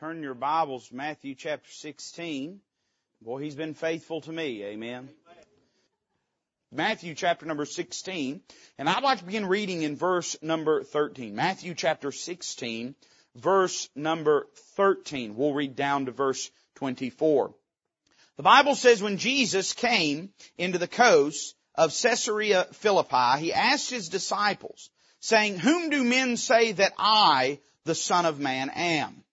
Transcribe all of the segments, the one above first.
Turn your Bibles to Matthew chapter 16. Boy, he's been faithful to me. Amen. Matthew chapter number 16. And I'd like to begin reading in verse number 13. Matthew chapter 16, verse number 13. We'll read down to verse 24. The Bible says when Jesus came into the coast of Caesarea Philippi, he asked his disciples, saying, Whom do men say that I, the Son of Man, am?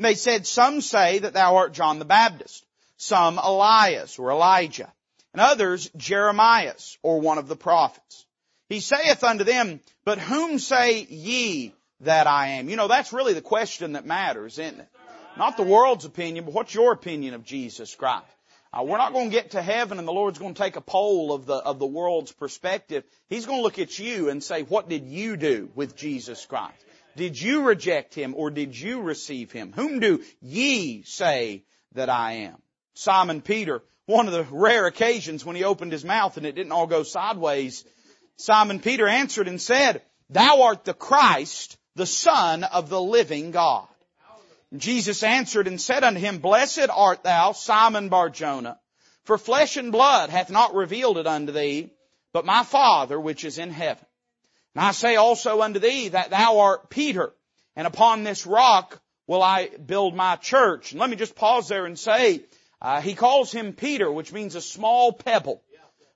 And they said, Some say that thou art John the Baptist, some Elias or Elijah, and others Jeremias or one of the prophets. He saith unto them, But whom say ye that I am? You know, that's really the question that matters, isn't it? Not the world's opinion, but what's your opinion of Jesus Christ? Uh, we're not going to get to heaven and the Lord's going to take a poll of the, of the world's perspective. He's going to look at you and say, what did you do with Jesus Christ? Did you reject Him or did you receive Him? Whom do ye say that I am? Simon Peter, one of the rare occasions when he opened his mouth and it didn't all go sideways, Simon Peter answered and said, Thou art the Christ, the Son of the living God. Jesus answered and said unto him, Blessed art thou, Simon Barjona, for flesh and blood hath not revealed it unto thee, but my Father which is in heaven. And I say also unto thee that thou art Peter, and upon this rock will I build my church. And let me just pause there and say, uh, he calls him Peter, which means a small pebble.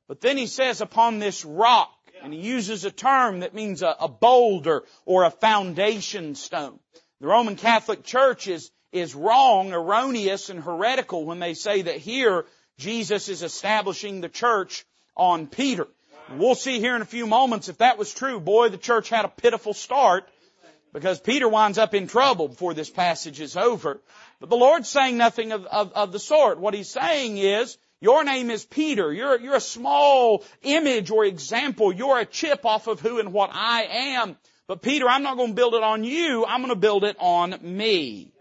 But then he says upon this rock, and he uses a term that means a, a boulder or a foundation stone. The Roman Catholic Church is, is wrong, erroneous, and heretical when they say that here Jesus is establishing the church on Peter. We'll see here in a few moments if that was true. Boy, the church had a pitiful start because Peter winds up in trouble before this passage is over. But the Lord's saying nothing of, of, of the sort. What He's saying is, your name is Peter. You're, you're a small image or example. You're a chip off of who and what I am. But Peter, I'm not going to build it on you. I'm going to build it on me.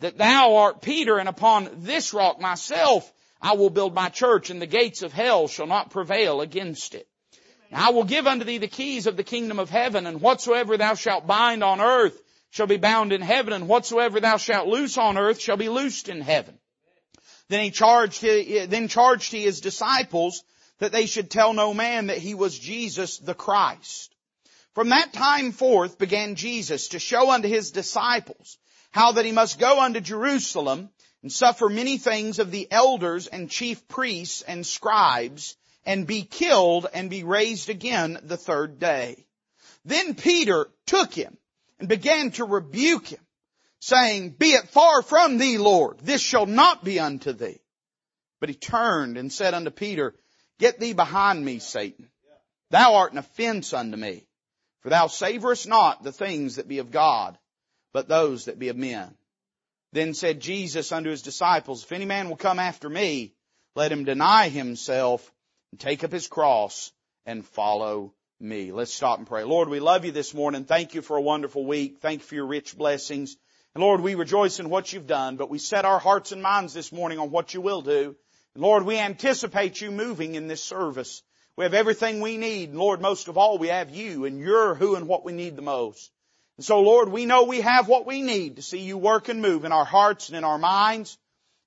That thou art Peter and upon this rock myself I will build my church and the gates of hell shall not prevail against it. And I will give unto thee the keys of the kingdom of heaven and whatsoever thou shalt bind on earth shall be bound in heaven and whatsoever thou shalt loose on earth shall be loosed in heaven. Then he charged, then charged he his disciples that they should tell no man that he was Jesus the Christ. From that time forth began Jesus to show unto his disciples how that he must go unto Jerusalem and suffer many things of the elders and chief priests and scribes and be killed and be raised again the third day. Then Peter took him and began to rebuke him saying, be it far from thee, Lord, this shall not be unto thee. But he turned and said unto Peter, get thee behind me, Satan. Thou art an offense unto me. For thou savorest not the things that be of God, but those that be of men. Then said Jesus unto his disciples, If any man will come after me, let him deny himself and take up his cross and follow me. Let's stop and pray. Lord, we love you this morning. Thank you for a wonderful week. Thank you for your rich blessings. And Lord, we rejoice in what you've done, but we set our hearts and minds this morning on what you will do. And Lord, we anticipate you moving in this service. We have everything we need. And Lord, most of all, we have you and you're who and what we need the most. And so Lord, we know we have what we need to see you work and move in our hearts and in our minds.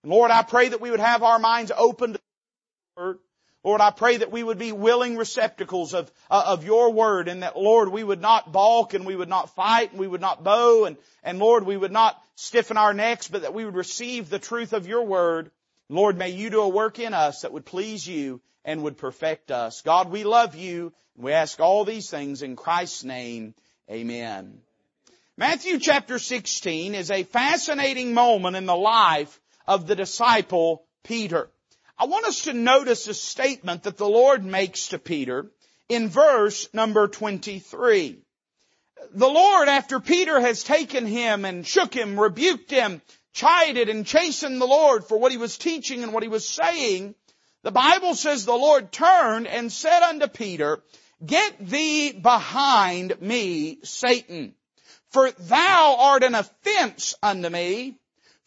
And Lord, I pray that we would have our minds open to the word. Lord, I pray that we would be willing receptacles of, uh, of your word and that, Lord, we would not balk and we would not fight and we would not bow and, and Lord, we would not stiffen our necks, but that we would receive the truth of your word. Lord, may you do a work in us that would please you and would perfect us. God, we love you we ask all these things in Christ's name. Amen. Matthew chapter 16 is a fascinating moment in the life of the disciple Peter. I want us to notice a statement that the Lord makes to Peter in verse number 23. The Lord, after Peter has taken him and shook him, rebuked him, chided and chastened the Lord for what he was teaching and what he was saying, the Bible says the Lord turned and said unto Peter, Get thee behind me, Satan. For thou art an offense unto me,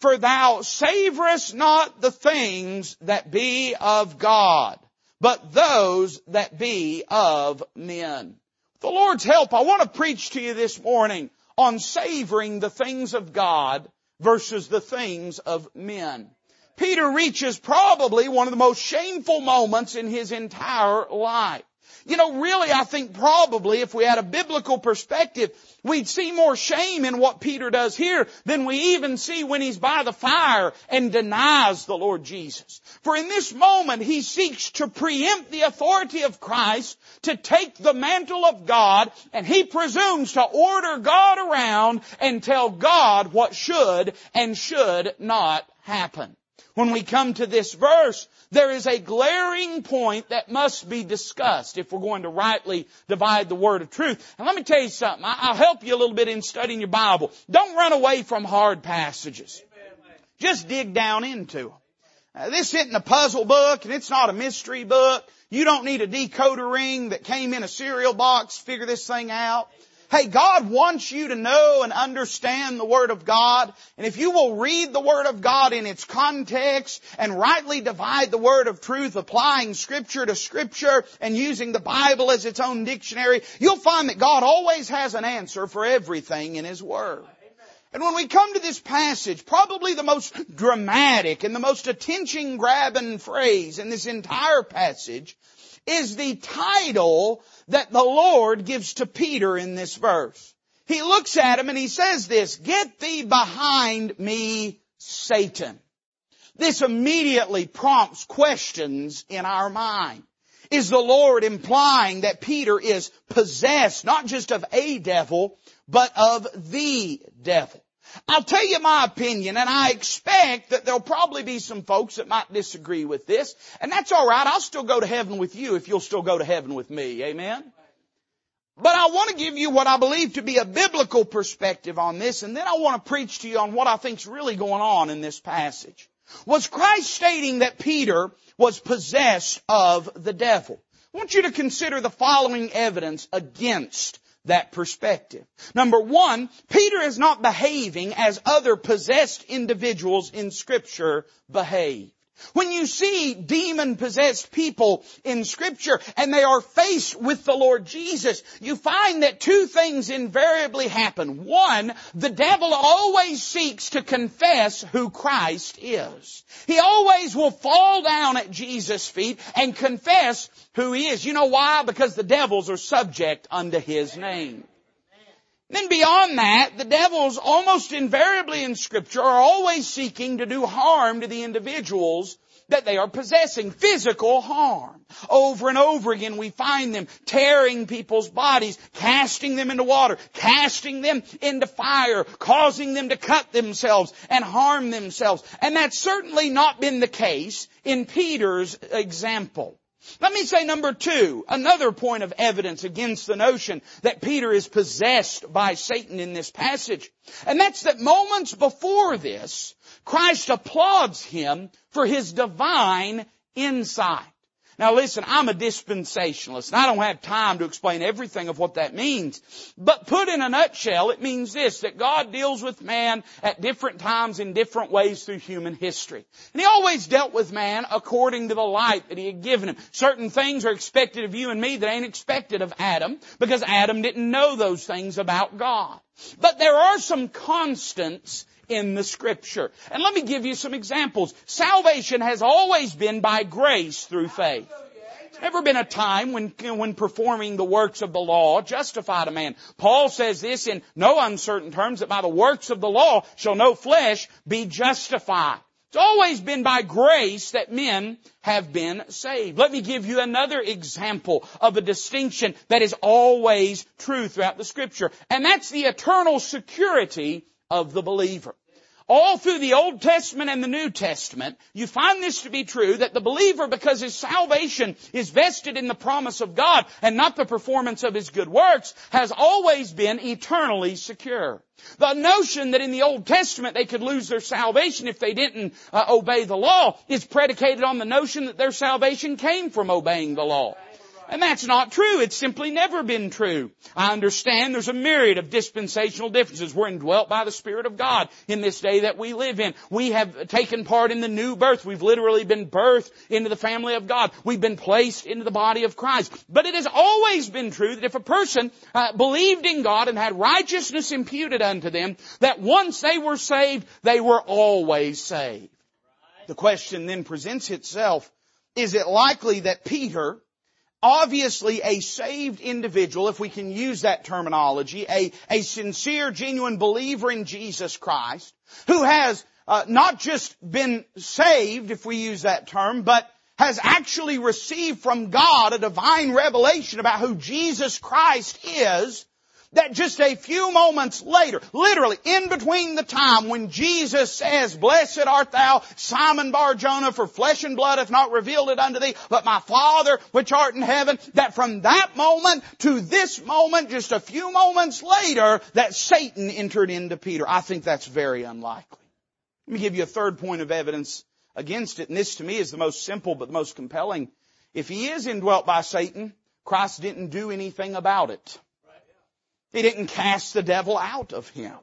for thou savorest not the things that be of God, but those that be of men. With the Lord's help, I want to preach to you this morning on savoring the things of God versus the things of men. Peter reaches probably one of the most shameful moments in his entire life. You know, really, I think probably if we had a biblical perspective, we'd see more shame in what Peter does here than we even see when he's by the fire and denies the Lord Jesus. For in this moment, he seeks to preempt the authority of Christ to take the mantle of God and he presumes to order God around and tell God what should and should not happen. When we come to this verse, there is a glaring point that must be discussed if we're going to rightly divide the word of truth. And let me tell you something. I'll help you a little bit in studying your Bible. Don't run away from hard passages. Just dig down into them. this isn't a puzzle book and it's not a mystery book. You don't need a decoder ring that came in a cereal box to figure this thing out. Hey, God wants you to know and understand the Word of God. And if you will read the Word of God in its context and rightly divide the Word of truth, applying Scripture to Scripture and using the Bible as its own dictionary, you'll find that God always has an answer for everything in His Word. And when we come to this passage, probably the most dramatic and the most attention grabbing phrase in this entire passage is the title that the Lord gives to Peter in this verse. He looks at him and he says this, get thee behind me, Satan. This immediately prompts questions in our mind. Is the Lord implying that Peter is possessed not just of a devil, but of the devil? I'll tell you my opinion, and I expect that there'll probably be some folks that might disagree with this, and that's alright. I'll still go to heaven with you if you'll still go to heaven with me. Amen? But I want to give you what I believe to be a biblical perspective on this, and then I want to preach to you on what I think's really going on in this passage. Was Christ stating that Peter was possessed of the devil? I want you to consider the following evidence against that perspective. Number one, Peter is not behaving as other possessed individuals in scripture behave. When you see demon possessed people in scripture and they are faced with the Lord Jesus, you find that two things invariably happen. One, the devil always seeks to confess who Christ is. He always will fall down at Jesus' feet and confess who he is. You know why? Because the devils are subject unto his name. Then beyond that, the devils almost invariably in scripture are always seeking to do harm to the individuals that they are possessing. Physical harm. Over and over again we find them tearing people's bodies, casting them into water, casting them into fire, causing them to cut themselves and harm themselves. And that's certainly not been the case in Peter's example. Let me say number two, another point of evidence against the notion that Peter is possessed by Satan in this passage. And that's that moments before this, Christ applauds him for his divine insight. Now listen, I'm a dispensationalist and I don't have time to explain everything of what that means. But put in a nutshell, it means this, that God deals with man at different times in different ways through human history. And He always dealt with man according to the light that He had given him. Certain things are expected of you and me that ain't expected of Adam because Adam didn't know those things about God. But there are some constants in the scripture. And let me give you some examples. Salvation has always been by grace through faith. There's never been a time when, when performing the works of the law justified a man. Paul says this in no uncertain terms that by the works of the law shall no flesh be justified. It's always been by grace that men have been saved. Let me give you another example of a distinction that is always true throughout the scripture. And that's the eternal security of the believer. All through the Old Testament and the New Testament, you find this to be true that the believer, because his salvation is vested in the promise of God and not the performance of his good works, has always been eternally secure. The notion that in the Old Testament they could lose their salvation if they didn't uh, obey the law is predicated on the notion that their salvation came from obeying the law. And that's not true. It's simply never been true. I understand there's a myriad of dispensational differences. We're indwelt by the Spirit of God in this day that we live in. We have taken part in the new birth. We've literally been birthed into the family of God. We've been placed into the body of Christ. But it has always been true that if a person uh, believed in God and had righteousness imputed unto them, that once they were saved, they were always saved. The question then presents itself, is it likely that Peter, obviously a saved individual, if we can use that terminology, a, a sincere, genuine believer in Jesus Christ, who has uh, not just been saved, if we use that term, but has actually received from God a divine revelation about who Jesus Christ is, that just a few moments later, literally in between the time when Jesus says, Blessed art thou, Simon Bar-Jonah, for flesh and blood hath not revealed it unto thee, but my Father which art in heaven, that from that moment to this moment, just a few moments later, that Satan entered into Peter. I think that's very unlikely. Let me give you a third point of evidence against it, and this to me is the most simple but the most compelling. If he is indwelt by Satan, Christ didn't do anything about it. He didn't cast the devil out of him.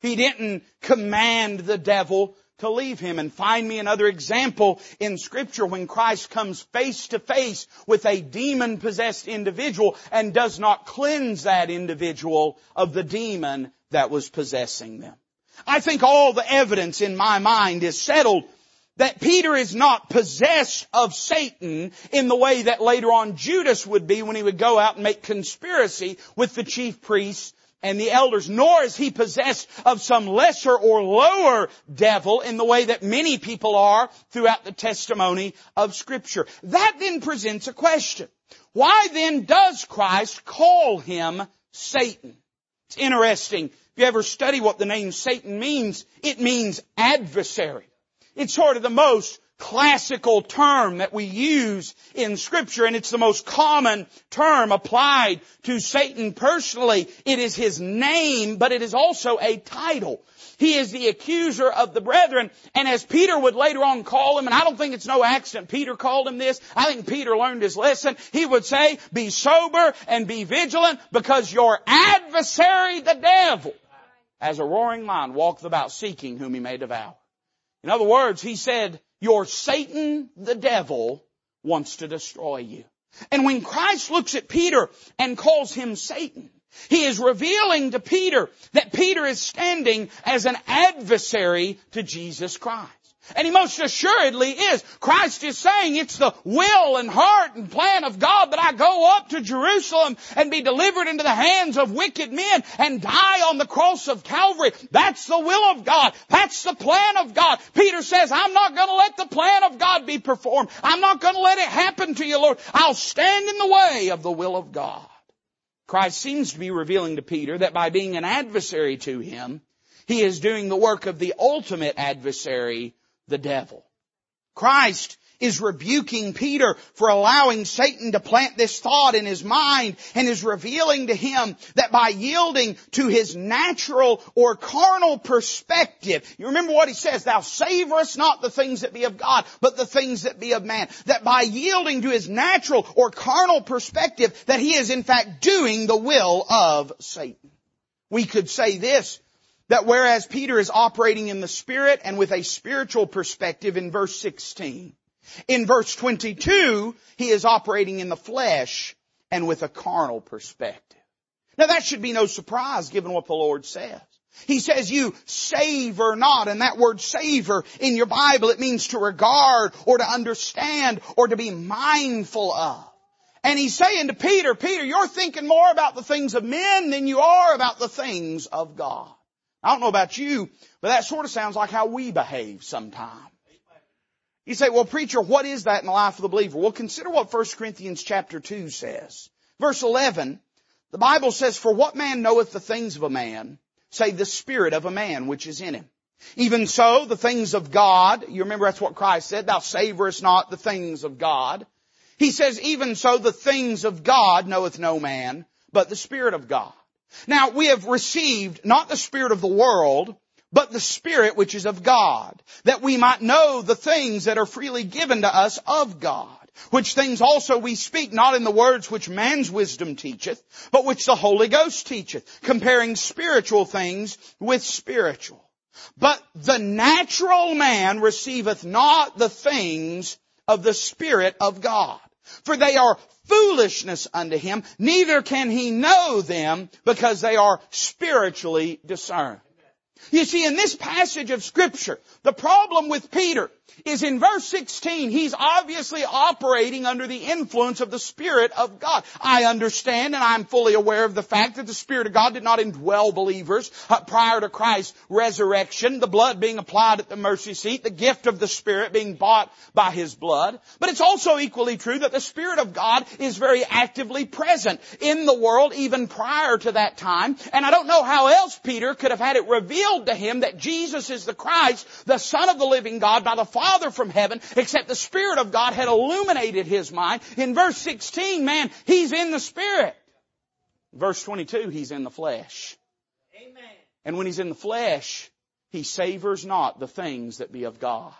He didn't command the devil to leave him. And find me another example in scripture when Christ comes face to face with a demon possessed individual and does not cleanse that individual of the demon that was possessing them. I think all the evidence in my mind is settled that Peter is not possessed of Satan in the way that later on Judas would be when he would go out and make conspiracy with the chief priests and the elders, nor is he possessed of some lesser or lower devil in the way that many people are throughout the testimony of scripture. That then presents a question. Why then does Christ call him Satan? It's interesting. If you ever study what the name Satan means, it means adversary. It's sort of the most classical term that we use in scripture and it's the most common term applied to Satan personally. It is his name, but it is also a title. He is the accuser of the brethren. And as Peter would later on call him, and I don't think it's no accident Peter called him this, I think Peter learned his lesson. He would say, be sober and be vigilant because your adversary, the devil, as a roaring lion walketh about seeking whom he may devour. In other words, he said, your Satan, the devil, wants to destroy you. And when Christ looks at Peter and calls him Satan, he is revealing to Peter that Peter is standing as an adversary to Jesus Christ. And he most assuredly is. Christ is saying it's the will and heart and plan of God that I go up to Jerusalem and be delivered into the hands of wicked men and die on the cross of Calvary. That's the will of God. That's the plan of God. Peter says, I'm not going to let the plan of God be performed. I'm not going to let it happen to you, Lord. I'll stand in the way of the will of God. Christ seems to be revealing to Peter that by being an adversary to him, he is doing the work of the ultimate adversary, the devil. Christ is rebuking Peter for allowing Satan to plant this thought in his mind and is revealing to him that by yielding to his natural or carnal perspective, you remember what he says, thou savorest not the things that be of God, but the things that be of man. That by yielding to his natural or carnal perspective, that he is in fact doing the will of Satan. We could say this, that whereas Peter is operating in the Spirit and with a spiritual perspective in verse 16, in verse 22, he is operating in the flesh and with a carnal perspective. Now that should be no surprise given what the Lord says. He says you savor not, and that word savor in your Bible, it means to regard or to understand or to be mindful of. And he's saying to Peter, Peter, you're thinking more about the things of men than you are about the things of God. I don't know about you, but that sort of sounds like how we behave sometimes. You say, well preacher, what is that in the life of the believer? Well consider what 1 Corinthians chapter 2 says. Verse 11, the Bible says, for what man knoweth the things of a man, save the spirit of a man which is in him. Even so, the things of God, you remember that's what Christ said, thou savorest not the things of God. He says, even so, the things of God knoweth no man, but the Spirit of God. Now we have received not the spirit of the world, but the spirit which is of God, that we might know the things that are freely given to us of God. which things also we speak not in the words which man's wisdom teacheth, but which the Holy Ghost teacheth, comparing spiritual things with spiritual. But the natural man receiveth not the things of the Spirit of God, for they are foolishness unto him, neither can he know them because they are spiritually discerned. You see, in this passage of scripture, the problem with Peter is in verse 16, he's obviously operating under the influence of the Spirit of God. I understand and I'm fully aware of the fact that the Spirit of God did not indwell believers uh, prior to Christ's resurrection, the blood being applied at the mercy seat, the gift of the Spirit being bought by His blood. But it's also equally true that the Spirit of God is very actively present in the world even prior to that time. And I don't know how else Peter could have had it revealed to him that Jesus is the Christ, the Son of the living God by the Father from heaven, except the Spirit of God had illuminated his mind. In verse 16, man, he's in the Spirit. Verse 22, he's in the flesh. Amen. And when he's in the flesh, he savors not the things that be of God.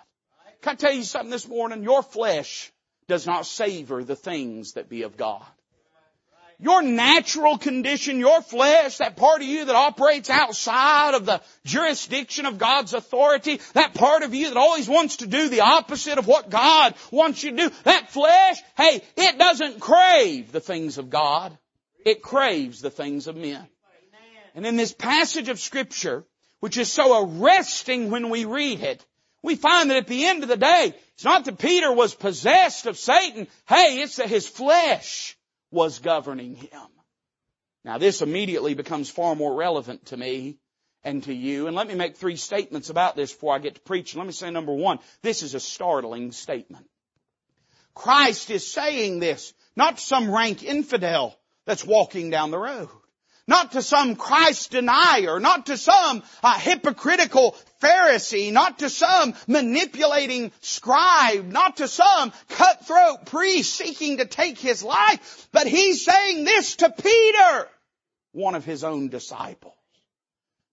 Can I tell you something this morning? Your flesh does not savor the things that be of God your natural condition, your flesh, that part of you that operates outside of the jurisdiction of God's authority, that part of you that always wants to do the opposite of what God wants you to do, that flesh, hey, it doesn't crave the things of God. It craves the things of men. And in this passage of scripture, which is so arresting when we read it, we find that at the end of the day, it's not that Peter was possessed of Satan. Hey, it's that his flesh was governing him. Now this immediately becomes far more relevant to me and to you. And let me make three statements about this before I get to preach. Let me say number one, this is a startling statement. Christ is saying this, not some rank infidel that's walking down the road. Not to some Christ denier, not to some uh, hypocritical Pharisee, not to some manipulating scribe, not to some cutthroat priest seeking to take his life, but he's saying this to Peter, one of his own disciples.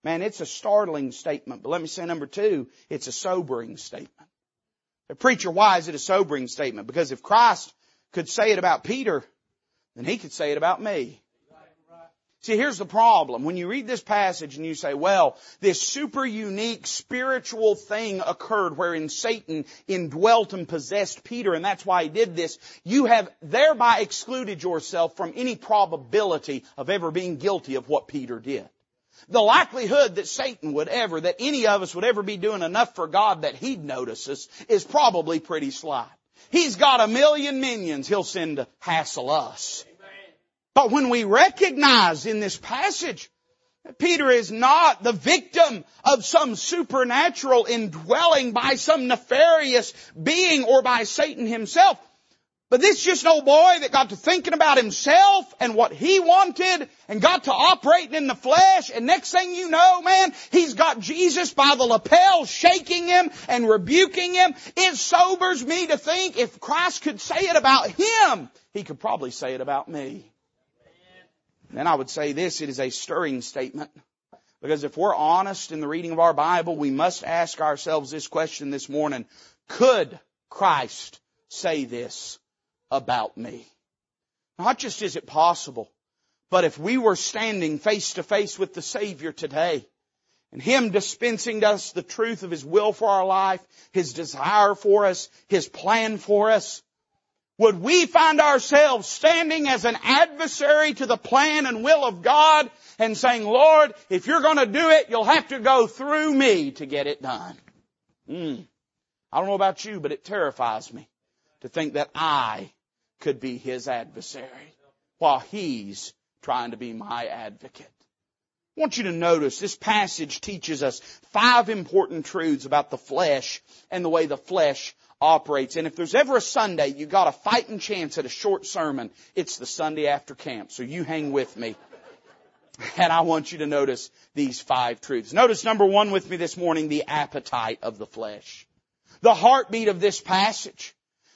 Man, it's a startling statement, but let me say number two, it's a sobering statement. The preacher, why is it a sobering statement? Because if Christ could say it about Peter, then he could say it about me. See, here's the problem. When you read this passage and you say, well, this super unique spiritual thing occurred wherein Satan indwelt and possessed Peter and that's why he did this, you have thereby excluded yourself from any probability of ever being guilty of what Peter did. The likelihood that Satan would ever, that any of us would ever be doing enough for God that he'd notice us is probably pretty slight. He's got a million minions he'll send to hassle us. But when we recognize in this passage that Peter is not the victim of some supernatural indwelling by some nefarious being or by Satan himself, but this is just an old boy that got to thinking about himself and what he wanted and got to operating in the flesh and next thing you know, man, he's got Jesus by the lapel shaking him and rebuking him. It sobers me to think if Christ could say it about him, he could probably say it about me. Then I would say this, it is a stirring statement. Because if we're honest in the reading of our Bible, we must ask ourselves this question this morning. Could Christ say this about me? Not just is it possible, but if we were standing face to face with the Savior today, and Him dispensing to us the truth of His will for our life, His desire for us, His plan for us, would we find ourselves standing as an adversary to the plan and will of God and saying, Lord, if you're going to do it, you'll have to go through me to get it done. Mm. I don't know about you, but it terrifies me to think that I could be his adversary while he's trying to be my advocate. I want you to notice this passage teaches us five important truths about the flesh and the way the flesh operates. And if there's ever a Sunday you got a fighting chance at a short sermon, it's the Sunday after camp. So you hang with me. And I want you to notice these five truths. Notice number one with me this morning, the appetite of the flesh. The heartbeat of this passage.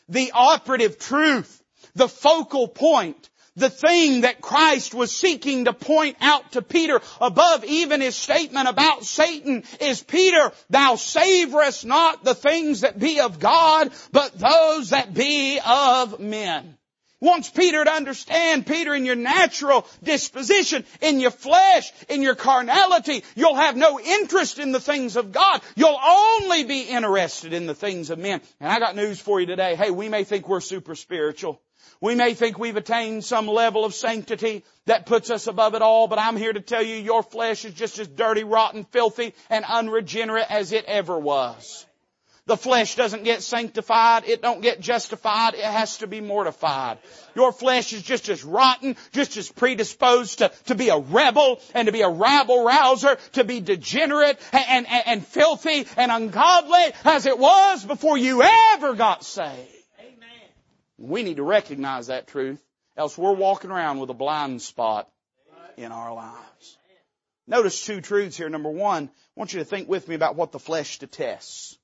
The operative truth. The focal point. The thing that Christ was seeking to point out to Peter above even his statement about Satan is Peter, thou savorest not the things that be of God, but those that be of men wants Peter to understand, Peter, in your natural disposition, in your flesh, in your carnality, you'll have no interest in the things of God. You'll only be interested in the things of men. And I got news for you today. Hey, we may think we're super spiritual. We may think we've attained some level of sanctity that puts us above it all, but I'm here to tell you your flesh is just as dirty, rotten, filthy, and unregenerate as it ever was. The flesh doesn't get sanctified. It don't get justified. It has to be mortified. Your flesh is just as rotten, just as predisposed to, to be a rebel and to be a rabble rouser, to be degenerate and, and, and filthy and ungodly as it was before you ever got saved. We need to recognize that truth, else we're walking around with a blind spot in our lives. Notice two truths here. Number one, I want you to think with me about what the flesh detests.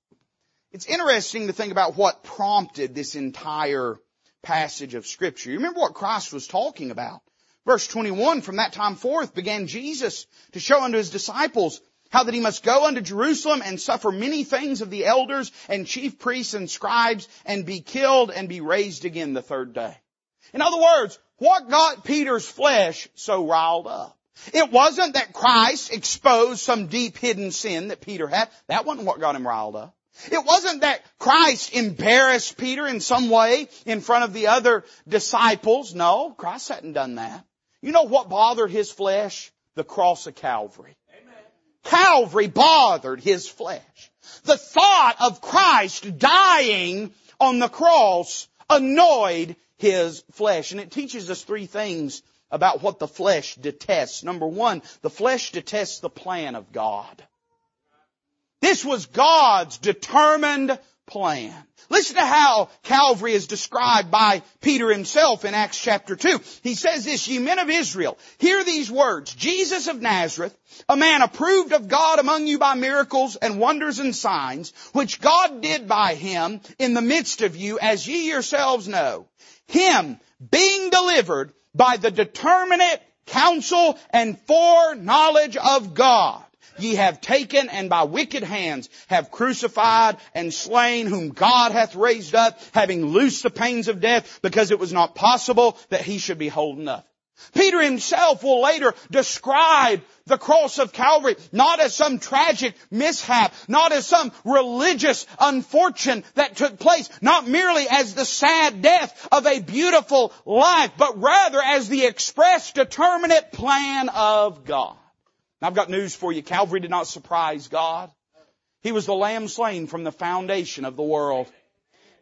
It's interesting to think about what prompted this entire passage of scripture. You remember what Christ was talking about. Verse 21, from that time forth began Jesus to show unto his disciples how that he must go unto Jerusalem and suffer many things of the elders and chief priests and scribes and be killed and be raised again the third day. In other words, what got Peter's flesh so riled up? It wasn't that Christ exposed some deep hidden sin that Peter had. That wasn't what got him riled up. It wasn't that Christ embarrassed Peter in some way in front of the other disciples. No, Christ hadn't done that. You know what bothered his flesh? The cross of Calvary. Calvary bothered his flesh. The thought of Christ dying on the cross annoyed his flesh. And it teaches us three things about what the flesh detests. Number one, the flesh detests the plan of God. This was God's determined plan. Listen to how Calvary is described by Peter himself in Acts chapter 2. He says this, ye men of Israel, hear these words, Jesus of Nazareth, a man approved of God among you by miracles and wonders and signs, which God did by him in the midst of you, as ye yourselves know. Him being delivered by the determinate counsel and foreknowledge of God ye have taken and by wicked hands have crucified and slain whom God hath raised up, having loosed the pains of death, because it was not possible that he should be holden up. Peter himself will later describe the cross of Calvary not as some tragic mishap, not as some religious unfortune that took place, not merely as the sad death of a beautiful life, but rather as the express determinate plan of God. I've got news for you. Calvary did not surprise God. He was the lamb slain from the foundation of the world.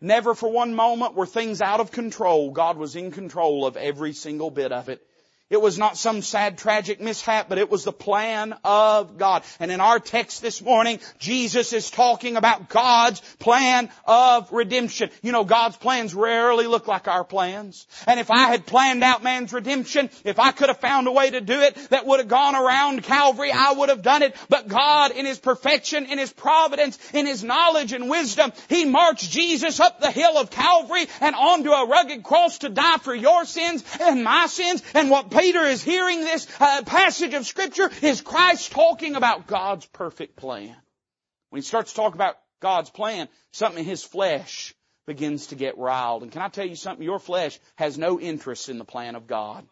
Never for one moment were things out of control. God was in control of every single bit of it. It was not some sad tragic mishap, but it was the plan of God. And in our text this morning, Jesus is talking about God's plan of redemption. You know, God's plans rarely look like our plans. And if I had planned out man's redemption, if I could have found a way to do it that would have gone around Calvary, I would have done it. But God, in His perfection, in His providence, in His knowledge and wisdom, He marched Jesus up the hill of Calvary and onto a rugged cross to die for your sins and my sins. And what Peter is hearing this uh, passage of scripture is Christ talking about God's perfect plan. When he starts to talk about God's plan, something in his flesh begins to get riled. And can I tell you something? Your flesh has no interest in the plan of God.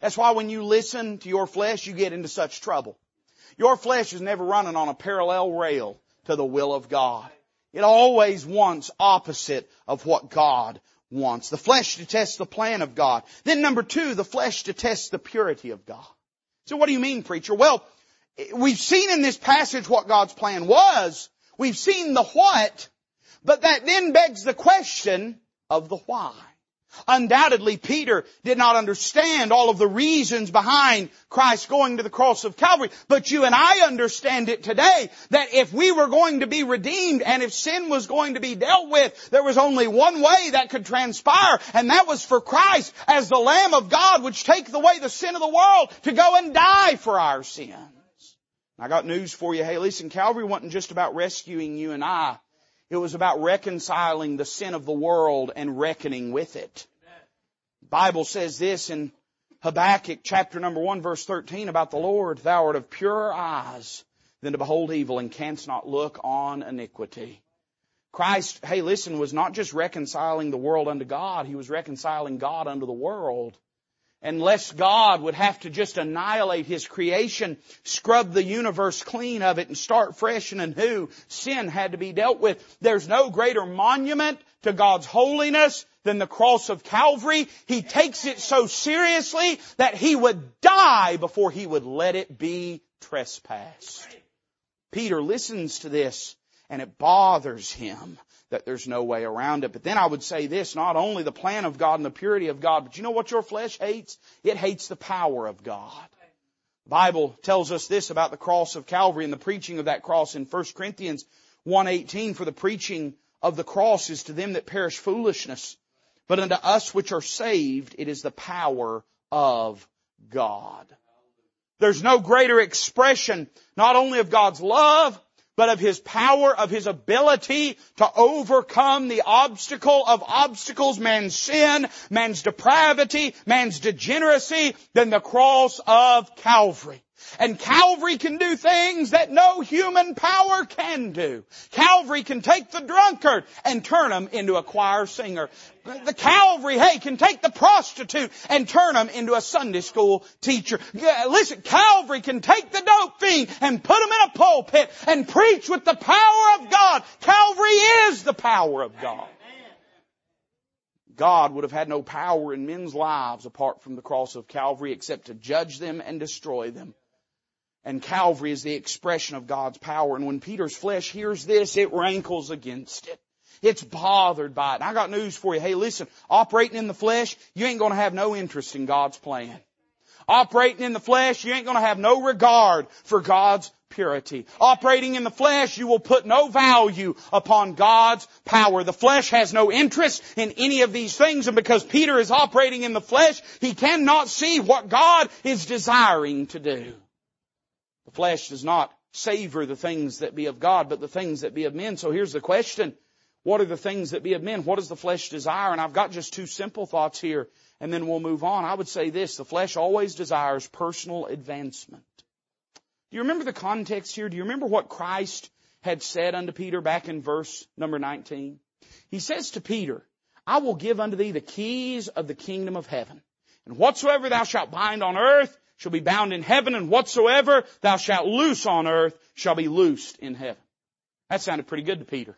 That's why when you listen to your flesh, you get into such trouble. Your flesh is never running on a parallel rail to the will of God. It always wants opposite of what God wants. The flesh detests the plan of God. Then number two, the flesh detests the purity of God. So what do you mean, preacher? Well, we've seen in this passage what God's plan was. We've seen the what, but that then begs the question of the why. Undoubtedly, Peter did not understand all of the reasons behind Christ going to the cross of Calvary, but you and I understand it today that if we were going to be redeemed and if sin was going to be dealt with, there was only one way that could transpire, and that was for Christ as the Lamb of God which take away the sin of the world to go and die for our sins. I got news for you. Hey, listen, Calvary wasn't just about rescuing you and I. It was about reconciling the sin of the world and reckoning with it. The Bible says this in Habakkuk chapter number 1 verse 13 about the Lord, thou art of purer eyes than to behold evil and canst not look on iniquity. Christ, hey listen, was not just reconciling the world unto God, He was reconciling God unto the world. Unless God would have to just annihilate His creation, scrub the universe clean of it and start fresh and anew, sin had to be dealt with. There's no greater monument to God's holiness than the cross of Calvary. He takes it so seriously that He would die before He would let it be trespassed. Peter listens to this and it bothers him that there's no way around it. But then I would say this, not only the plan of God and the purity of God, but you know what your flesh hates? It hates the power of God. The Bible tells us this about the cross of Calvary and the preaching of that cross in 1 Corinthians 1.18, for the preaching of the cross is to them that perish foolishness, but unto us which are saved it is the power of God. There's no greater expression not only of God's love, but of His power, of His ability to overcome the obstacle of obstacles, man's sin, man's depravity, man's degeneracy, than the cross of Calvary. And Calvary can do things that no human power can do. Calvary can take the drunkard and turn him into a choir singer. The Calvary, hey, can take the prostitute and turn him into a Sunday school teacher. Yeah, listen, Calvary can take the dope fiend and put him in a pulpit and preach with the power of God. Calvary is the power of God. God would have had no power in men's lives apart from the cross of Calvary except to judge them and destroy them. And Calvary is the expression of God's power. And when Peter's flesh hears this, it rankles against it. It's bothered by it. And I got news for you. Hey, listen, operating in the flesh, you ain't gonna have no interest in God's plan. Operating in the flesh, you ain't gonna have no regard for God's purity. Operating in the flesh, you will put no value upon God's power. The flesh has no interest in any of these things, and because Peter is operating in the flesh, he cannot see what God is desiring to do. The flesh does not savor the things that be of God, but the things that be of men. So here's the question. What are the things that be of men? What does the flesh desire? And I've got just two simple thoughts here, and then we'll move on. I would say this, the flesh always desires personal advancement. Do you remember the context here? Do you remember what Christ had said unto Peter back in verse number 19? He says to Peter, I will give unto thee the keys of the kingdom of heaven. And whatsoever thou shalt bind on earth shall be bound in heaven, and whatsoever thou shalt loose on earth shall be loosed in heaven. That sounded pretty good to Peter.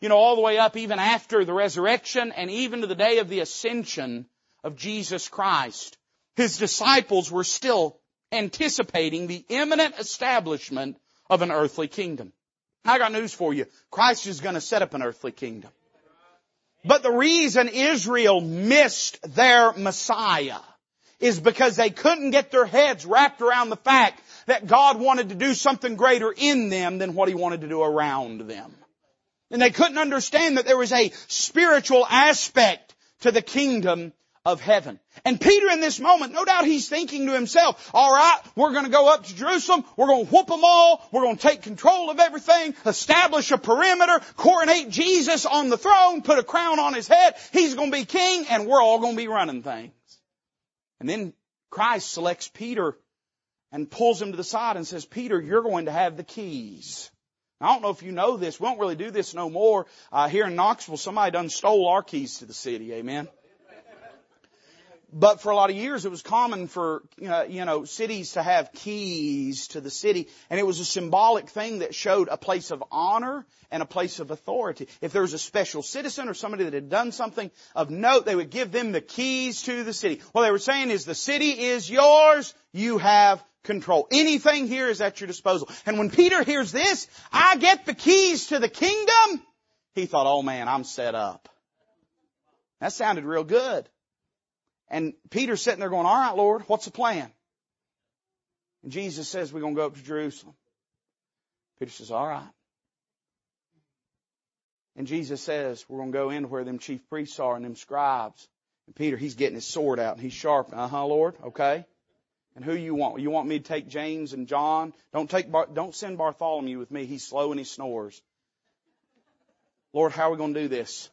You know, all the way up even after the resurrection and even to the day of the ascension of Jesus Christ, his disciples were still anticipating the imminent establishment of an earthly kingdom. I got news for you. Christ is going to set up an earthly kingdom. But the reason Israel missed their Messiah is because they couldn't get their heads wrapped around the fact that God wanted to do something greater in them than what He wanted to do around them. And they couldn't understand that there was a spiritual aspect to the kingdom of heaven. And Peter in this moment, no doubt he's thinking to himself, alright, we're gonna go up to Jerusalem, we're gonna whoop them all, we're gonna take control of everything, establish a perimeter, coronate Jesus on the throne, put a crown on his head, he's gonna be king, and we're all gonna be running things. And then Christ selects Peter and pulls him to the side and says, Peter, you're going to have the keys. Now, I don't know if you know this. We don't really do this no more. Uh, here in Knoxville, somebody done stole our keys to the city. Amen. But for a lot of years, it was common for, uh, you know, cities to have keys to the city. And it was a symbolic thing that showed a place of honor and a place of authority. If there was a special citizen or somebody that had done something of note, they would give them the keys to the city. What they were saying is the city is yours, you have control. Anything here is at your disposal. And when Peter hears this, I get the keys to the kingdom, he thought, oh man, I'm set up. That sounded real good. And Peter's sitting there going, all right, Lord, what's the plan? And Jesus says, we're going to go up to Jerusalem. Peter says, all right. And Jesus says, we're going to go in where them chief priests are and them scribes. And Peter, he's getting his sword out and he's sharp. Uh huh, Lord. Okay. And who you want? You want me to take James and John? Don't take, Bar- don't send Bartholomew with me. He's slow and he snores. Lord, how are we going to do this?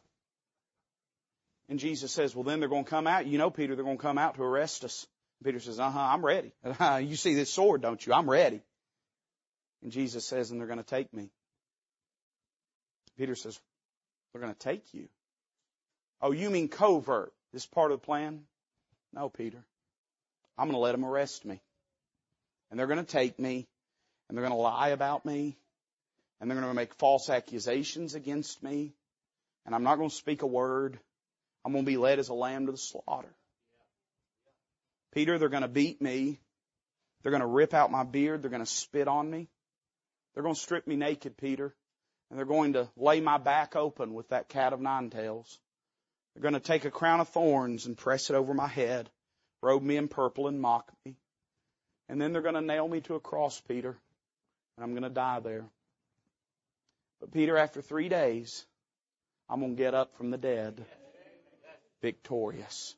And Jesus says, well then they're going to come out. You know, Peter, they're going to come out to arrest us. Peter says, uh huh, I'm ready. you see this sword, don't you? I'm ready. And Jesus says, and they're going to take me. Peter says, they're going to take you. Oh, you mean covert? This part of the plan? No, Peter. I'm going to let them arrest me. And they're going to take me, and they're going to lie about me, and they're going to make false accusations against me, and I'm not going to speak a word. I'm going to be led as a lamb to the slaughter. Peter, they're going to beat me. They're going to rip out my beard. They're going to spit on me. They're going to strip me naked, Peter. And they're going to lay my back open with that cat of nine tails. They're going to take a crown of thorns and press it over my head, robe me in purple and mock me. And then they're going to nail me to a cross, Peter. And I'm going to die there. But Peter, after three days, I'm going to get up from the dead victorious.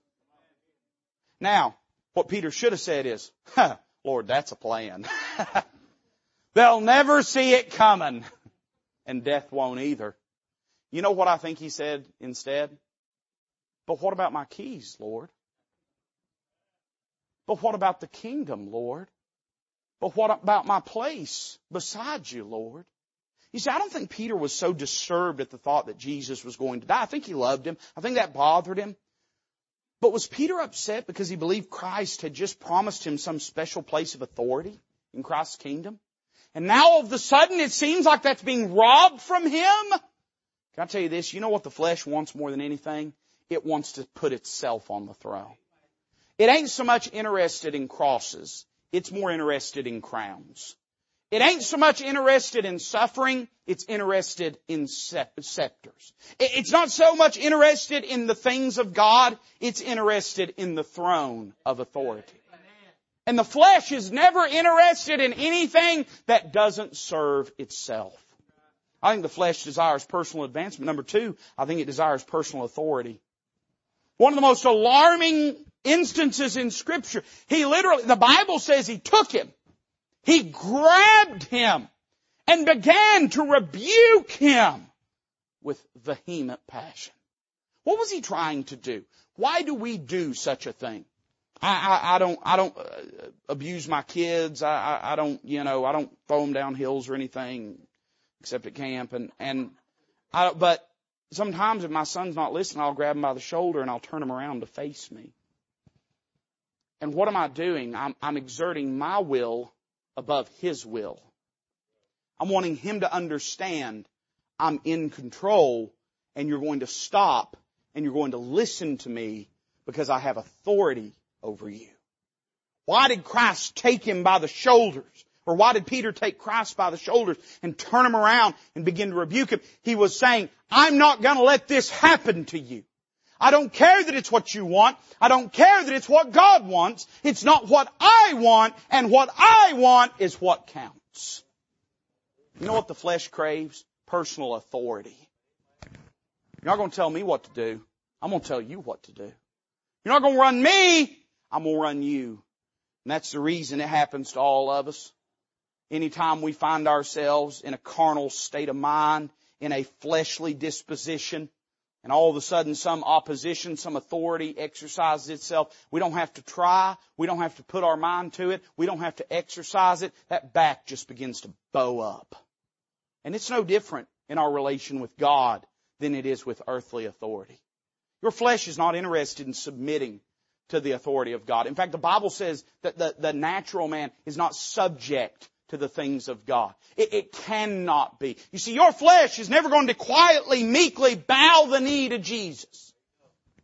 Now, what Peter should have said is, huh, Lord, that's a plan. They'll never see it coming. And death won't either. You know what I think he said instead? But what about my keys, Lord? But what about the kingdom, Lord? But what about my place beside you, Lord? You see, I don't think Peter was so disturbed at the thought that Jesus was going to die. I think he loved him. I think that bothered him. But was Peter upset because he believed Christ had just promised him some special place of authority in Christ's kingdom? And now all of a sudden it seems like that's being robbed from him? Can I tell you this? You know what the flesh wants more than anything? It wants to put itself on the throne. It ain't so much interested in crosses. It's more interested in crowns. It ain't so much interested in suffering, it's interested in scepters. It's not so much interested in the things of God, it's interested in the throne of authority. And the flesh is never interested in anything that doesn't serve itself. I think the flesh desires personal advancement. Number two, I think it desires personal authority. One of the most alarming instances in scripture, he literally, the Bible says he took him he grabbed him and began to rebuke him with vehement passion. What was he trying to do? Why do we do such a thing? I, I, I don't, I don't uh, abuse my kids. I, I, I don't, you know, I don't throw them down hills or anything except at camp. And, and I, but sometimes if my son's not listening, I'll grab him by the shoulder and I'll turn him around to face me. And what am I doing? I'm, I'm exerting my will above His will. I'm wanting Him to understand I'm in control and you're going to stop and you're going to listen to me because I have authority over you. Why did Christ take him by the shoulders? Or why did Peter take Christ by the shoulders and turn him around and begin to rebuke him? He was saying, I'm not gonna let this happen to you. I don't care that it's what you want. I don't care that it's what God wants. It's not what I want, and what I want is what counts. You know what the flesh craves? Personal authority. You're not going to tell me what to do. I'm going to tell you what to do. You're not going to run me. I'm going to run you. And that's the reason it happens to all of us. Anytime we find ourselves in a carnal state of mind, in a fleshly disposition, and all of a sudden some opposition, some authority exercises itself. We don't have to try. We don't have to put our mind to it. We don't have to exercise it. That back just begins to bow up. And it's no different in our relation with God than it is with earthly authority. Your flesh is not interested in submitting to the authority of God. In fact, the Bible says that the, the natural man is not subject to the things of God. It, it, cannot be. You see, your flesh is never going to quietly, meekly bow the knee to Jesus.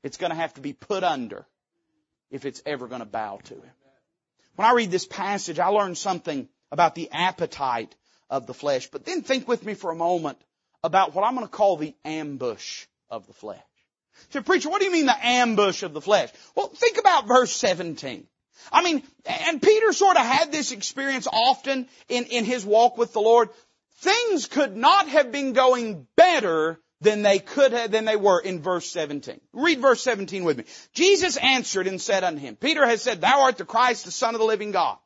It's going to have to be put under if it's ever going to bow to Him. When I read this passage, I learn something about the appetite of the flesh. But then think with me for a moment about what I'm going to call the ambush of the flesh. So preacher, what do you mean the ambush of the flesh? Well, think about verse 17. I mean, and Peter sort of had this experience often in, in his walk with the Lord. Things could not have been going better than they could have, than they were in verse 17. Read verse 17 with me. Jesus answered and said unto him, Peter has said, Thou art the Christ, the Son of the living God.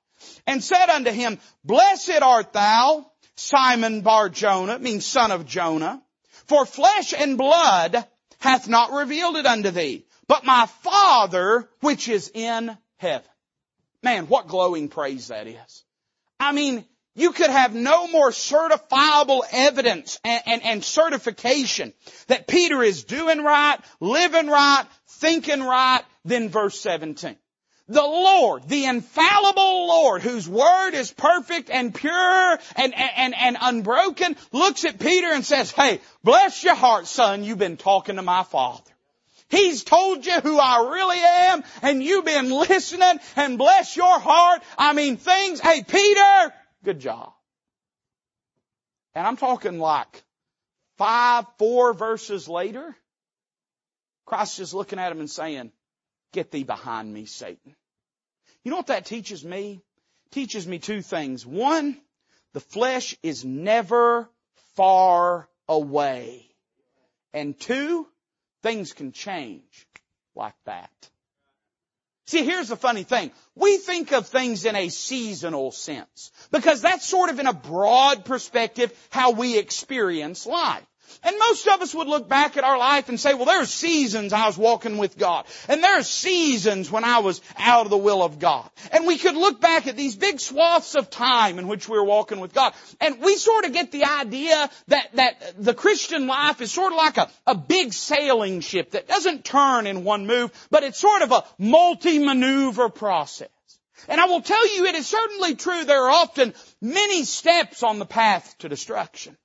And said unto him, Blessed art thou, Simon Bar Jonah, means son of Jonah, for flesh and blood hath not revealed it unto thee, but my Father which is in heaven. Man, what glowing praise that is. I mean, you could have no more certifiable evidence and, and, and, certification that Peter is doing right, living right, thinking right than verse 17. The Lord, the infallible Lord, whose word is perfect and pure and, and, and unbroken, looks at Peter and says, hey, bless your heart, son, you've been talking to my father. He's told you who I really am and you've been listening and bless your heart. I mean things, hey Peter, good job. And I'm talking like five, four verses later, Christ is looking at him and saying, get thee behind me, Satan. You know what that teaches me? It teaches me two things. One, the flesh is never far away. And two, things can change like that. See, here's the funny thing. We think of things in a seasonal sense because that's sort of in a broad perspective how we experience life. And most of us would look back at our life and say, well, there are seasons I was walking with God. And there are seasons when I was out of the will of God. And we could look back at these big swaths of time in which we were walking with God. And we sort of get the idea that, that the Christian life is sort of like a, a big sailing ship that doesn't turn in one move, but it's sort of a multi-maneuver process. And I will tell you, it is certainly true there are often many steps on the path to destruction.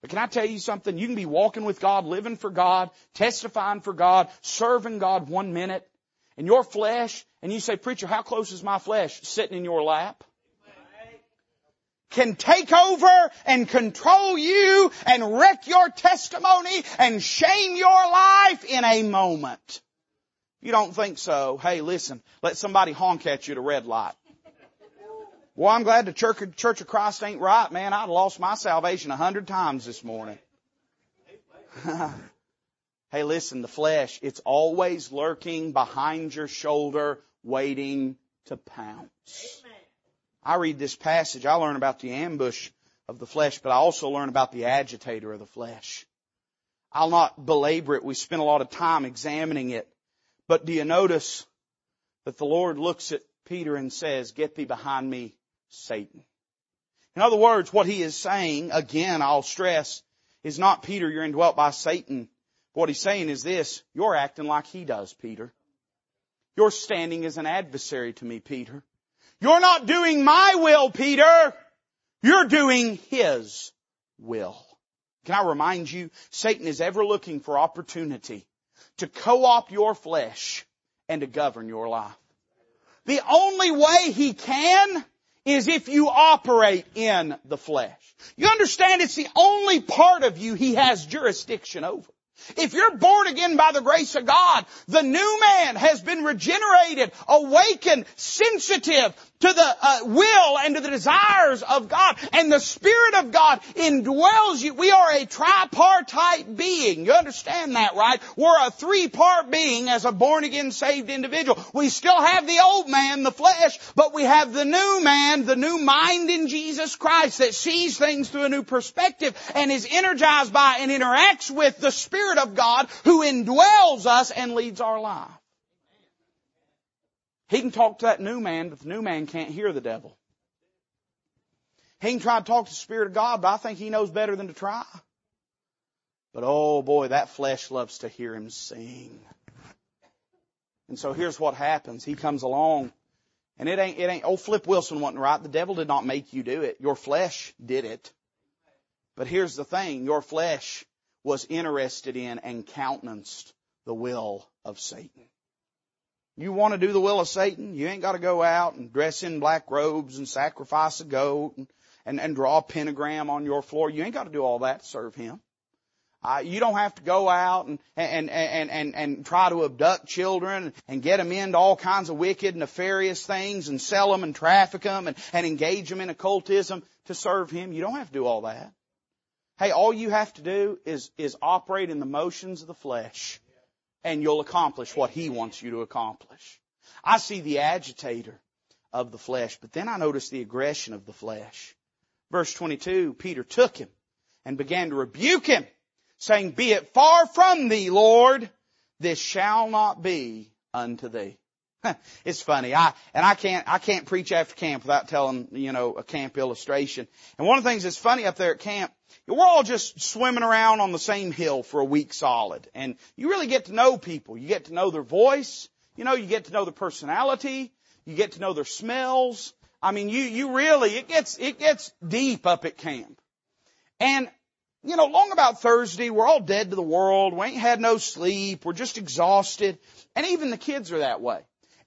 But can I tell you something? You can be walking with God, living for God, testifying for God, serving God one minute, and your flesh, and you say, preacher, how close is my flesh sitting in your lap? Can take over and control you and wreck your testimony and shame your life in a moment. You don't think so? Hey, listen, let somebody honk at you at a red light. Well, I'm glad the Church, of Christ ain't right, man. I'd lost my salvation a hundred times this morning. hey, listen, the flesh, it's always lurking behind your shoulder, waiting to pounce. I read this passage, I learn about the ambush of the flesh, but I also learn about the agitator of the flesh. I'll not belabor it. We spent a lot of time examining it. But do you notice that the Lord looks at Peter and says, get thee behind me, Satan. In other words, what he is saying, again, I'll stress, is not Peter, you're indwelt by Satan. What he's saying is this, you're acting like he does, Peter. You're standing as an adversary to me, Peter. You're not doing my will, Peter. You're doing his will. Can I remind you, Satan is ever looking for opportunity to co-opt your flesh and to govern your life. The only way he can is if you operate in the flesh. You understand it's the only part of you he has jurisdiction over. If you're born again by the grace of God, the new man has been regenerated, awakened, sensitive to the uh, will and to the desires of God. And the Spirit of God indwells you. We are a tripartite being. You understand that, right? We're a three-part being as a born-again saved individual. We still have the old man, the flesh, but we have the new man, the new mind in Jesus Christ that sees things through a new perspective and is energized by and interacts with the Spirit of God who indwells us and leads our life. He can talk to that new man, but the new man can't hear the devil. He can try to talk to the Spirit of God, but I think he knows better than to try. But oh boy, that flesh loves to hear him sing. And so here's what happens. He comes along and it ain't, it ain't, old Flip Wilson wasn't right. The devil did not make you do it. Your flesh did it. But here's the thing. Your flesh was interested in and countenanced the will of Satan. You want to do the will of Satan? You ain't got to go out and dress in black robes and sacrifice a goat and, and, and draw a pentagram on your floor. You ain't got to do all that to serve Him. Uh, you don't have to go out and, and, and, and, and try to abduct children and get them into all kinds of wicked, nefarious things and sell them and traffic them and, and engage them in occultism to serve Him. You don't have to do all that. Hey, all you have to do is, is operate in the motions of the flesh and you'll accomplish what He wants you to accomplish. I see the agitator of the flesh, but then I notice the aggression of the flesh. Verse 22, Peter took him and began to rebuke him, saying, Be it far from thee, Lord, this shall not be unto thee. it's funny. I, and I can't, I can't preach after camp without telling, you know, a camp illustration. And one of the things that's funny up there at camp, we're all just swimming around on the same hill for a week solid. And you really get to know people. You get to know their voice. You know, you get to know their personality. You get to know their smells. I mean, you, you really, it gets, it gets deep up at camp. And, you know, long about Thursday, we're all dead to the world. We ain't had no sleep. We're just exhausted. And even the kids are that way.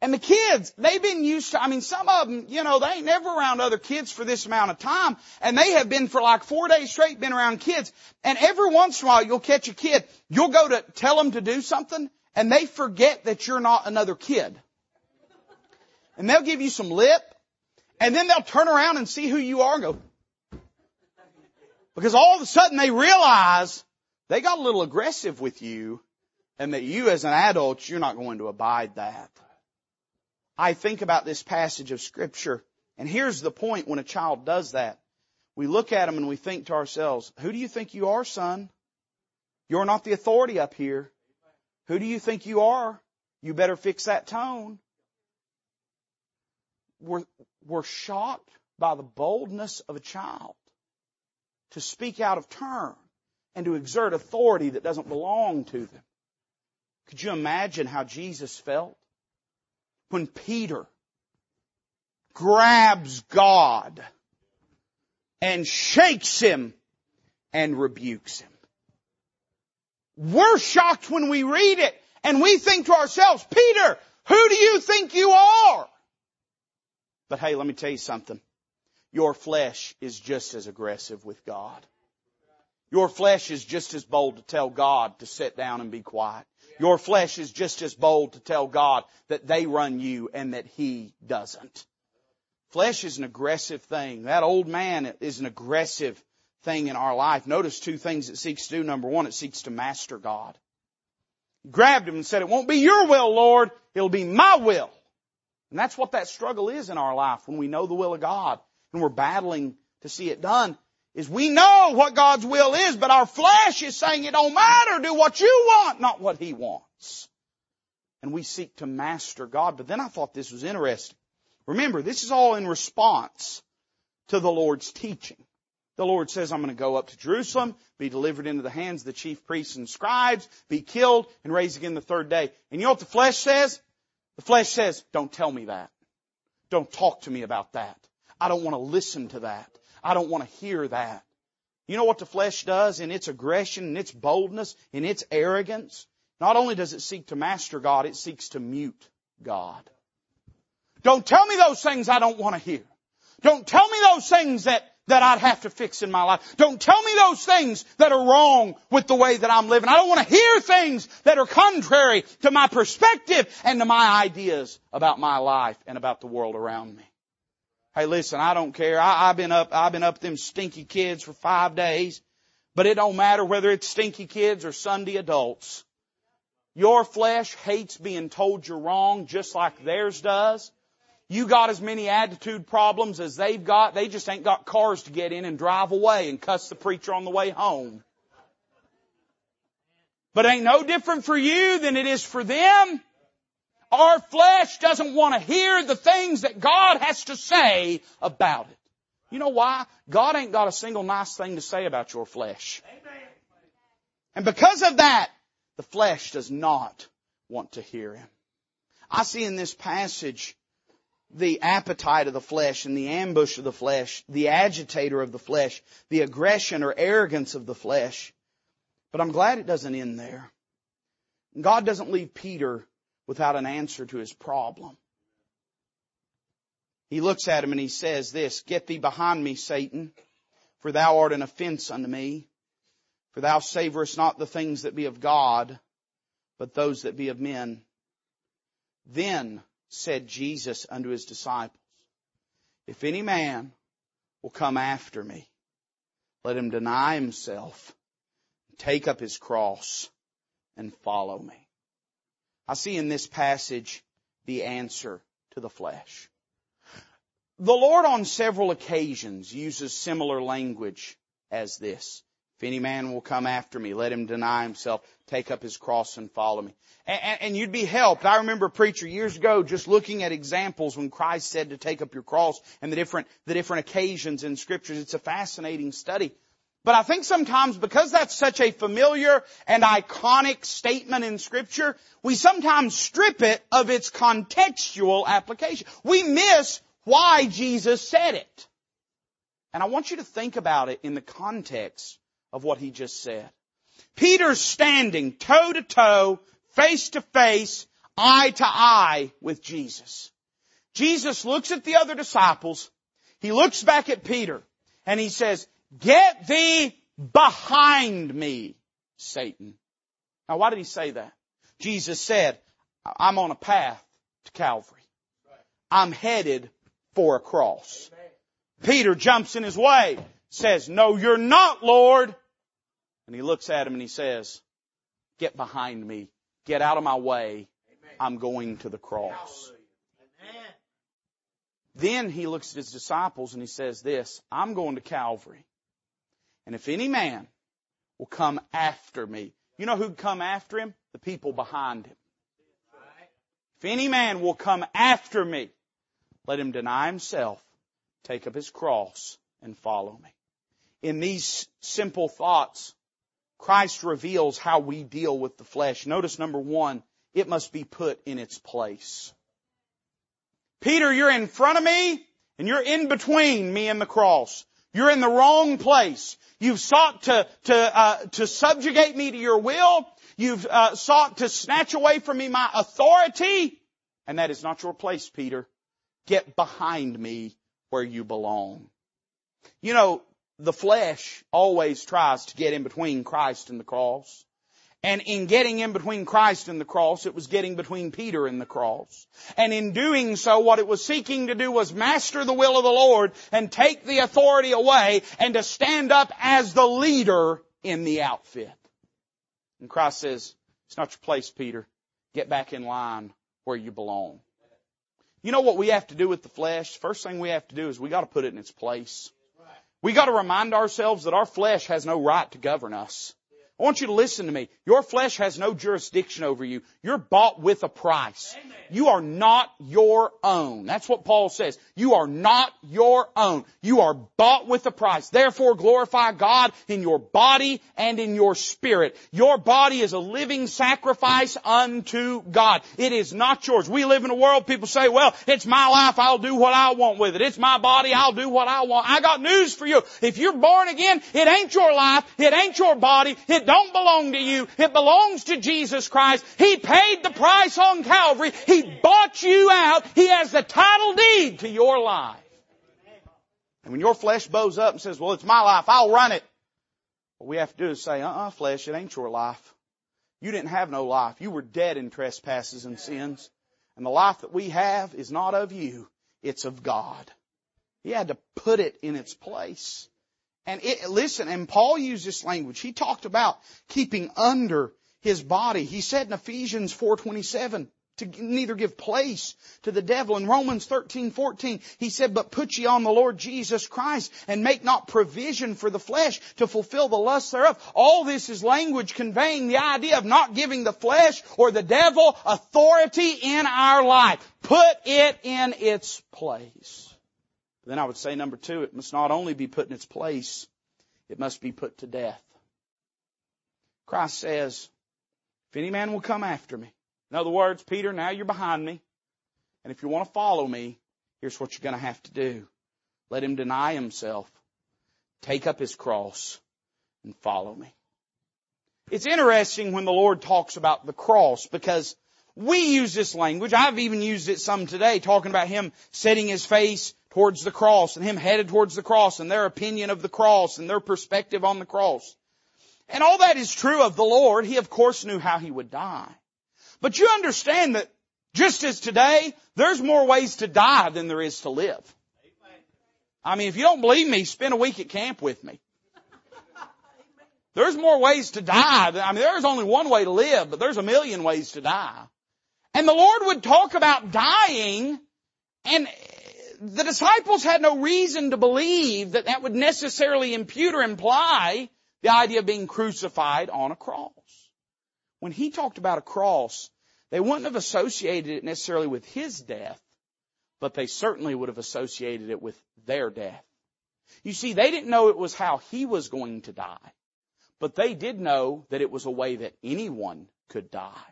And the kids, they've been used to, I mean, some of them, you know, they ain't never around other kids for this amount of time. And they have been for like four days straight been around kids. And every once in a while you'll catch a kid, you'll go to tell them to do something and they forget that you're not another kid. And they'll give you some lip and then they'll turn around and see who you are and go, because all of a sudden they realize they got a little aggressive with you and that you as an adult, you're not going to abide that. I think about this passage of scripture and here's the point when a child does that. We look at them and we think to ourselves, who do you think you are, son? You're not the authority up here. Who do you think you are? You better fix that tone. We're, we're shocked by the boldness of a child to speak out of turn and to exert authority that doesn't belong to them. Could you imagine how Jesus felt when Peter grabs God and shakes him and rebukes him? We're shocked when we read it and we think to ourselves, Peter, who do you think you are? But hey, let me tell you something. Your flesh is just as aggressive with God. Your flesh is just as bold to tell God to sit down and be quiet. Your flesh is just as bold to tell God that they run you and that He doesn't. Flesh is an aggressive thing. That old man is an aggressive thing in our life. Notice two things it seeks to do. Number one, it seeks to master God. Grabbed him and said, it won't be your will, Lord. It'll be my will. And that's what that struggle is in our life when we know the will of God and we're battling to see it done is we know what God's will is, but our flesh is saying it don't matter, do what you want, not what He wants. And we seek to master God. But then I thought this was interesting. Remember, this is all in response to the Lord's teaching. The Lord says, I'm going to go up to Jerusalem, be delivered into the hands of the chief priests and scribes, be killed, and raised again the third day. And you know what the flesh says? The flesh says, don't tell me that. Don't talk to me about that. I don't want to listen to that. I don't want to hear that. You know what the flesh does in its aggression, in its boldness, in its arrogance? Not only does it seek to master God, it seeks to mute God. Don't tell me those things I don't want to hear. Don't tell me those things that, that I'd have to fix in my life. Don't tell me those things that are wrong with the way that I'm living. I don't want to hear things that are contrary to my perspective and to my ideas about my life and about the world around me. Hey, listen, I don't care. I, I've been up, I've been up them stinky kids for five days, but it don't matter whether it's stinky kids or Sunday adults. Your flesh hates being told you're wrong just like theirs does. You got as many attitude problems as they've got. They just ain't got cars to get in and drive away and cuss the preacher on the way home. But ain't no different for you than it is for them. Our flesh doesn't want to hear the things that God has to say about it. You know why? God ain't got a single nice thing to say about your flesh. And because of that, the flesh does not want to hear Him. I see in this passage the appetite of the flesh and the ambush of the flesh, the agitator of the flesh, the aggression or arrogance of the flesh. But I'm glad it doesn't end there. God doesn't leave Peter without an answer to his problem. He looks at him and he says this, Get thee behind me, Satan, for thou art an offense unto me. For thou savorest not the things that be of God, but those that be of men. Then said Jesus unto his disciples, If any man will come after me, let him deny himself, take up his cross, and follow me. I see in this passage the answer to the flesh. The Lord on several occasions uses similar language as this. If any man will come after me, let him deny himself, take up his cross and follow me. And, and, and, you'd be helped. I remember a preacher years ago just looking at examples when Christ said to take up your cross and the different, the different occasions in scriptures. It's a fascinating study. But I think sometimes because that's such a familiar and iconic statement in scripture, we sometimes strip it of its contextual application. We miss why Jesus said it. And I want you to think about it in the context of what he just said. Peter's standing toe to toe, face to face, eye to eye with Jesus. Jesus looks at the other disciples, he looks back at Peter, and he says, get thee behind me, Satan. Now why did he say that? Jesus said, I'm on a path to Calvary. I'm headed for a cross. Peter jumps in his way, says, no, you're not, Lord. And he looks at him and he says, get behind me. Get out of my way. I'm going to the cross. Then he looks at his disciples and he says this, I'm going to Calvary. And if any man will come after me, you know who'd come after him? The people behind him. If any man will come after me, let him deny himself, take up his cross, and follow me. In these simple thoughts, Christ reveals how we deal with the flesh. Notice number one, it must be put in its place. Peter, you're in front of me and you're in between me and the cross. You're in the wrong place. You've sought to, to, uh, to subjugate me to your will. You've uh, sought to snatch away from me my authority. And that is not your place, Peter. Get behind me where you belong. You know, the flesh always tries to get in between Christ and the cross. And in getting in between Christ and the cross, it was getting between Peter and the cross. And in doing so, what it was seeking to do was master the will of the Lord and take the authority away and to stand up as the leader in the outfit. And Christ says, it's not your place, Peter. Get back in line where you belong. You know what we have to do with the flesh? First thing we have to do is we gotta put it in its place. We gotta remind ourselves that our flesh has no right to govern us. I want you to listen to me. Your flesh has no jurisdiction over you. You're bought with a price. Amen. You are not your own. That's what Paul says. You are not your own. You are bought with a price. Therefore glorify God in your body and in your spirit. Your body is a living sacrifice unto God. It is not yours. We live in a world people say, well, it's my life. I'll do what I want with it. It's my body. I'll do what I want. I got news for you. If you're born again, it ain't your life. It ain't your body. It it don't belong to you. It belongs to Jesus Christ. He paid the price on Calvary. He bought you out. He has the title deed to your life. And when your flesh bows up and says, well, it's my life, I'll run it. What we have to do is say, uh-uh, flesh, it ain't your life. You didn't have no life. You were dead in trespasses and sins. And the life that we have is not of you. It's of God. He had to put it in its place. And it, listen, and Paul used this language. He talked about keeping under his body. He said in Ephesians 4:27 to neither give place to the devil. In Romans 13:14, he said, but put ye on the Lord Jesus Christ and make not provision for the flesh to fulfill the lusts thereof. All this is language conveying the idea of not giving the flesh or the devil authority in our life. Put it in its place. Then I would say number two, it must not only be put in its place, it must be put to death. Christ says, if any man will come after me. In other words, Peter, now you're behind me. And if you want to follow me, here's what you're going to have to do. Let him deny himself, take up his cross, and follow me. It's interesting when the Lord talks about the cross because we use this language. I've even used it some today talking about him setting his face towards the cross and him headed towards the cross and their opinion of the cross and their perspective on the cross. And all that is true of the Lord. He of course knew how he would die. But you understand that just as today, there's more ways to die than there is to live. I mean, if you don't believe me, spend a week at camp with me. There's more ways to die. I mean, there's only one way to live, but there's a million ways to die. And the Lord would talk about dying and the disciples had no reason to believe that that would necessarily impute or imply The idea of being crucified on a cross. When he talked about a cross, they wouldn't have associated it necessarily with his death, but they certainly would have associated it with their death. You see, they didn't know it was how he was going to die, but they did know that it was a way that anyone could die.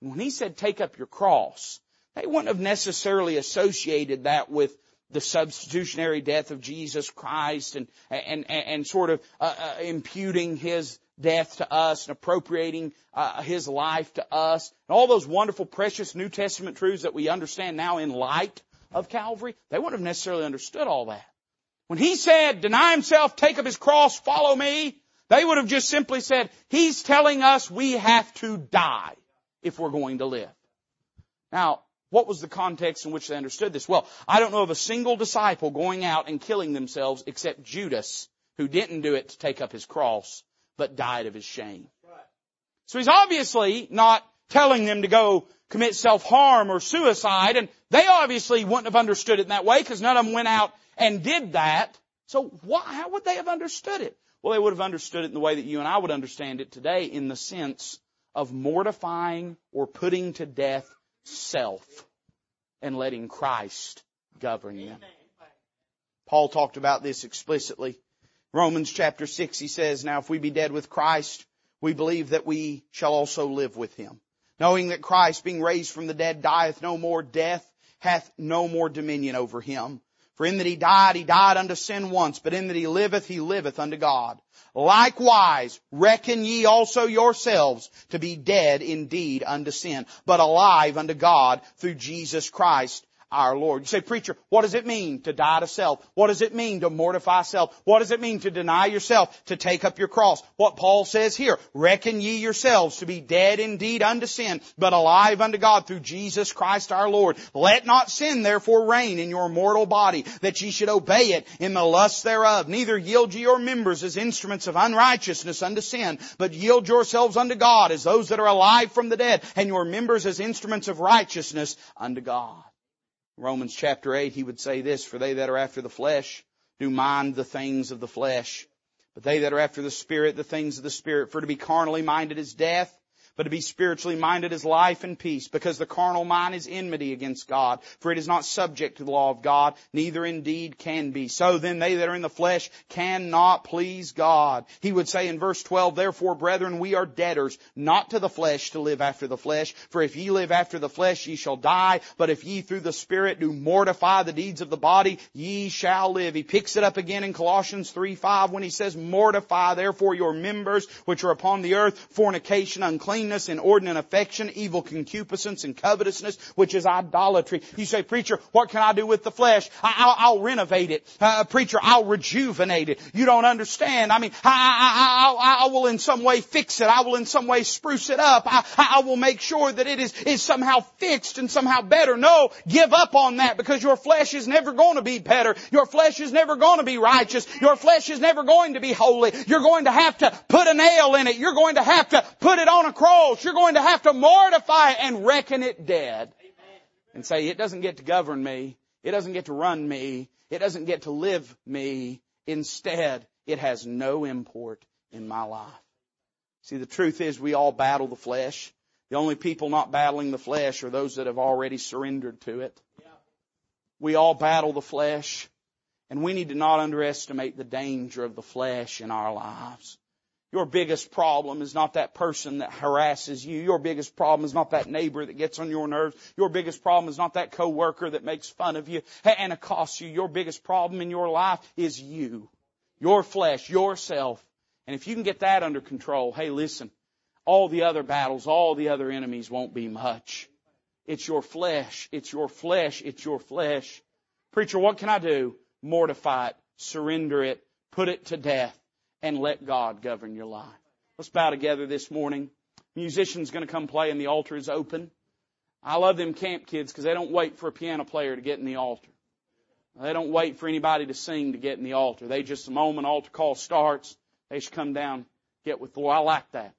And when he said take up your cross, they wouldn't have necessarily associated that with the substitutionary death of Jesus Christ and, and, and, sort of uh, uh, imputing His death to us and appropriating uh, His life to us and all those wonderful, precious New Testament truths that we understand now in light of Calvary, they wouldn't have necessarily understood all that. When He said, deny Himself, take up His cross, follow me, they would have just simply said, He's telling us we have to die if we're going to live. Now, what was the context in which they understood this? Well, I don't know of a single disciple going out and killing themselves except Judas, who didn't do it to take up his cross, but died of his shame. So he's obviously not telling them to go commit self-harm or suicide, and they obviously wouldn't have understood it in that way because none of them went out and did that. So why, how would they have understood it? Well, they would have understood it in the way that you and I would understand it today in the sense of mortifying or putting to death self and letting Christ govern you. Paul talked about this explicitly. Romans chapter 6, he says, Now if we be dead with Christ, we believe that we shall also live with him. Knowing that Christ, being raised from the dead, dieth no more, death hath no more dominion over him. For in that he died, he died unto sin once, but in that he liveth, he liveth unto God. Likewise, reckon ye also yourselves to be dead indeed unto sin, but alive unto God through Jesus Christ our Lord. You say, preacher, what does it mean to die to self? What does it mean to mortify self? What does it mean to deny yourself, to take up your cross? What Paul says here, reckon ye yourselves to be dead indeed unto sin, but alive unto God through Jesus Christ our Lord. Let not sin therefore reign in your mortal body, that ye should obey it in the lust thereof. Neither yield ye your members as instruments of unrighteousness unto sin, but yield yourselves unto God as those that are alive from the dead, and your members as instruments of righteousness unto God. Romans chapter 8, he would say this, for they that are after the flesh do mind the things of the flesh, but they that are after the Spirit, the things of the Spirit. For to be carnally minded is death, but to be spiritually minded is life and peace, because the carnal mind is enmity against God, for it is not subject to the law of God, neither indeed can be. So then they that are in the flesh cannot please God. He would say in verse 12, therefore brethren, we are debtors, not to the flesh to live after the flesh, for if ye live after the flesh, ye shall die, but if ye through the Spirit do mortify the deeds of the body, ye shall live. He picks it up again in Colossians 3, 5 when he says, mortify therefore your members which are upon the earth, fornication, unclean uncleanness, inordinate affection, evil concupiscence, and covetousness, which is idolatry. You say, preacher, what can I do with the flesh? I, will renovate it. Uh, preacher, I'll rejuvenate it. You don't understand. I mean, I, I, I, will in some way fix it. I will in some way spruce it up. I, I will make sure that it is, is somehow fixed and somehow better. No, give up on that because your flesh is never going to be better. Your flesh is never going to be righteous. Your flesh is never going to be holy. You're going to have to put a nail in it. You're going to have to put it on a cross cross, you're going to have to mortify and reckon it dead. And say, it doesn't get to govern me. It doesn't get to run me. It doesn't get to live me. Instead, it has no import in my life. See, the truth is we all battle the flesh. The only people not battling the flesh are those that have already surrendered to it. We all battle the flesh, and we need to not underestimate the danger of the flesh in our lives. Your biggest problem is not that person that harasses you. Your biggest problem is not that neighbor that gets on your nerves. Your biggest problem is not that coworker that makes fun of you and accosts you. Your biggest problem in your life is you. Your flesh, yourself. And if you can get that under control, hey listen, all the other battles, all the other enemies won't be much. It's your flesh. It's your flesh. It's your flesh. Preacher, what can I do? Mortify it. Surrender it. Put it to death and let God govern your life. Let's bow together this morning. Musician's going to come play and the altar is open. I love them camp kids because they don't wait for a piano player to get in the altar. They don't wait for anybody to sing to get in the altar. They just, the moment altar call starts, they should come down, get with the Lord. I like that.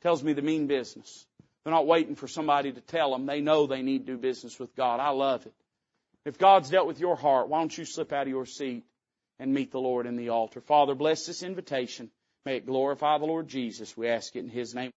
Tells me the mean business. They're not waiting for somebody to tell them. They know they need to do business with God. I love it. If God's dealt with your heart, why don't you slip out of your seat and meet the Lord in the altar. Father, bless this invitation. May it glorify the Lord Jesus. We ask it in His name.